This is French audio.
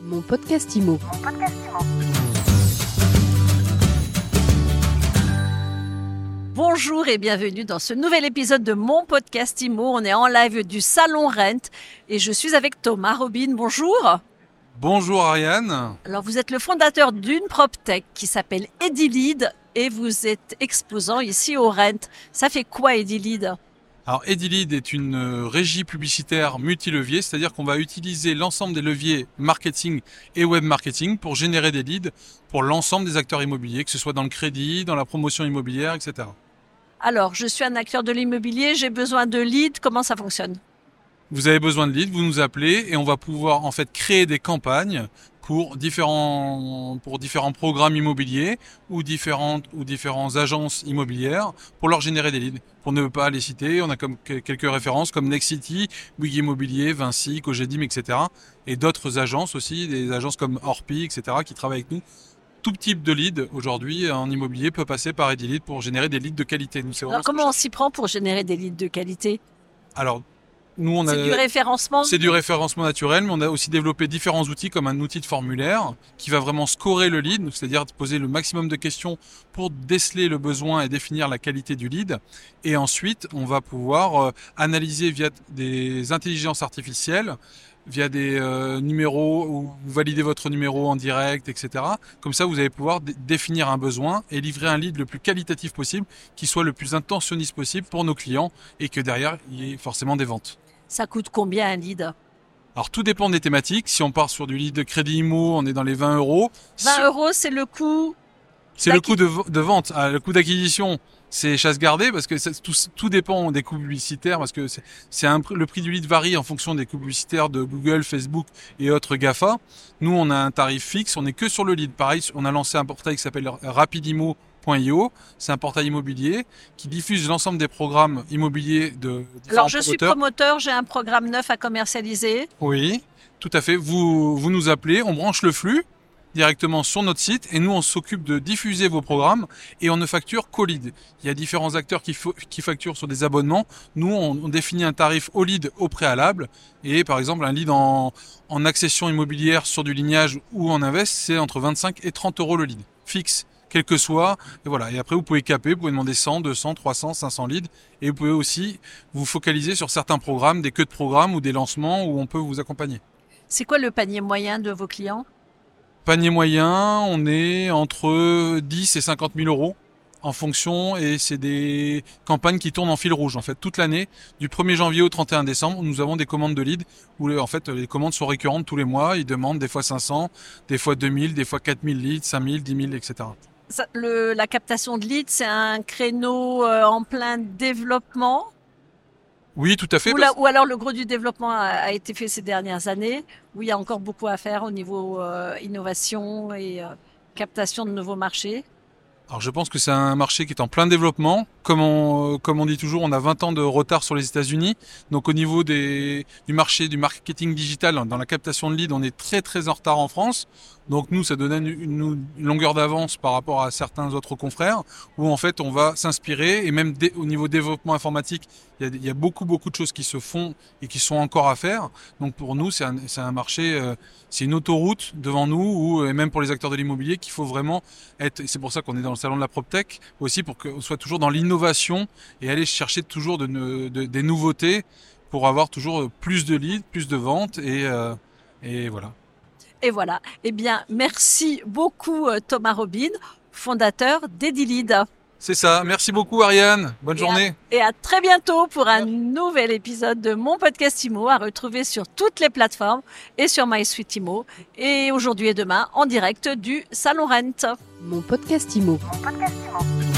Mon podcast IMO. Bonjour et bienvenue dans ce nouvel épisode de mon podcast IMO. On est en live du Salon Rent et je suis avec Thomas Robin. Bonjour. Bonjour Ariane. Alors vous êtes le fondateur d'une PropTech qui s'appelle Edilid et vous êtes exposant ici au Rent. Ça fait quoi Edilid Alors Edilid est une euh, régie publicitaire multilevier, c'est-à-dire qu'on va utiliser l'ensemble des leviers marketing et web marketing pour générer des leads pour l'ensemble des acteurs immobiliers, que ce soit dans le crédit, dans la promotion immobilière, etc. Alors, je suis un acteur de l'immobilier, j'ai besoin de leads, comment ça fonctionne? Vous avez besoin de leads, vous nous appelez et on va pouvoir en fait créer des campagnes pour différents pour différents programmes immobiliers ou différentes ou différentes agences immobilières pour leur générer des leads. Pour ne pas les citer, on a comme quelques références comme Nexity, Bouygues Immobilier, Vinci, Cogedim, etc. Et d'autres agences aussi, des agences comme Orpi, etc. qui travaillent avec nous tout type de lead aujourd'hui en immobilier peut passer par Edilid pour générer des leads de qualité. Nous, Alors comment on s'y prend pour générer des leads de qualité? Alors nous on a C'est du référencement C'est du référencement naturel, mais on a aussi développé différents outils comme un outil de formulaire qui va vraiment scorer le lead, c'est-à-dire poser le maximum de questions pour déceler le besoin et définir la qualité du lead. Et ensuite, on va pouvoir euh, analyser via des intelligences artificielles via des euh, numéros où vous validez votre numéro en direct, etc. Comme ça, vous allez pouvoir définir un besoin et livrer un lead le plus qualitatif possible, qui soit le plus intentionniste possible pour nos clients et que derrière, il y ait forcément des ventes. Ça coûte combien un lead? Alors tout dépend des thématiques. Si on part sur du lead de crédit IMO, on est dans les 20 euros. 20 euros, c'est le coût. C'est le coût de, de vente. Ah, le coût d'acquisition, c'est chasse gardée parce que tout, tout, dépend des coûts publicitaires parce que c'est le prix du lead varie en fonction des coûts publicitaires de Google, Facebook et autres Gafa. Nous, on a un tarif fixe, on est que sur le lead. Pareil, on a lancé un portail qui s'appelle rapidimo.io. C'est un portail immobilier qui diffuse l'ensemble des programmes immobiliers de Alors, je suis promoteur, j'ai un programme neuf à commercialiser. Oui, tout à fait. Vous, vous nous appelez, on branche le flux directement sur notre site et nous on s'occupe de diffuser vos programmes et on ne facture qu'au lead. Il y a différents acteurs qui, facturent sur des abonnements. Nous on, définit un tarif au lead au préalable et par exemple un lead en, en accession immobilière sur du lignage ou en invest c'est entre 25 et 30 euros le lead fixe quel que soit. Et voilà. Et après, vous pouvez caper, vous pouvez demander 100, 200, 300, 500 leads. Et vous pouvez aussi vous focaliser sur certains programmes, des queues de programmes ou des lancements où on peut vous accompagner. C'est quoi le panier moyen de vos clients? Panier moyen, on est entre 10 et 50 000 euros en fonction et c'est des campagnes qui tournent en fil rouge en fait. Toute l'année du 1er janvier au 31 décembre nous avons des commandes de leads où en fait les commandes sont récurrentes tous les mois. Ils demandent des fois 500 des fois 2000 des fois 4000 leads 5000 10 000 etc le, la captation de leads c'est un créneau euh, en plein développement? Oui, tout à fait. Ou, alors le gros du développement a, été fait ces dernières années, où il y a encore beaucoup à faire au niveau euh, innovation et euh, captation de nouveaux marchés. Alors je pense que c'est un marché qui est en plein développement. Comme on, dit toujours, on a 20 ans de retard sur les États-Unis. Donc au niveau du marché du marketing digital, dans la captation de leads, on est très très en retard en France. Donc nous, ça donne une, longueur d'avance par rapport à certains autres confrères, où en fait on va s'inspirer, et même au niveau développement informatique, il y, a, beaucoup beaucoup de choses qui se font et qui sont encore à faire. Donc pour nous, c'est un, marché, euh, c'est une autoroute devant nous, ou et même pour les acteurs de l'immobilier, qu'il faut vraiment être. C'est pour ça qu'on est dans le salon de la PropTech, aussi pour qu'on soit toujours dans l'innovation et aller chercher toujours de, de, des nouveautés pour avoir toujours plus de leads, plus de ventes, et, euh, et voilà. Et voilà. Eh bien, merci beaucoup euh, Thomas Robin, fondateur d'Edilid. C'est ça. Merci beaucoup Ariane. Bonne journée. et à très bientôt pour un nouvel épisode de mon podcast Imo à retrouver sur toutes les plateformes et sur MySuite Imo. Et aujourd'hui et demain en direct du Salon Rent. Mon podcast Imo. Mon podcast Imo.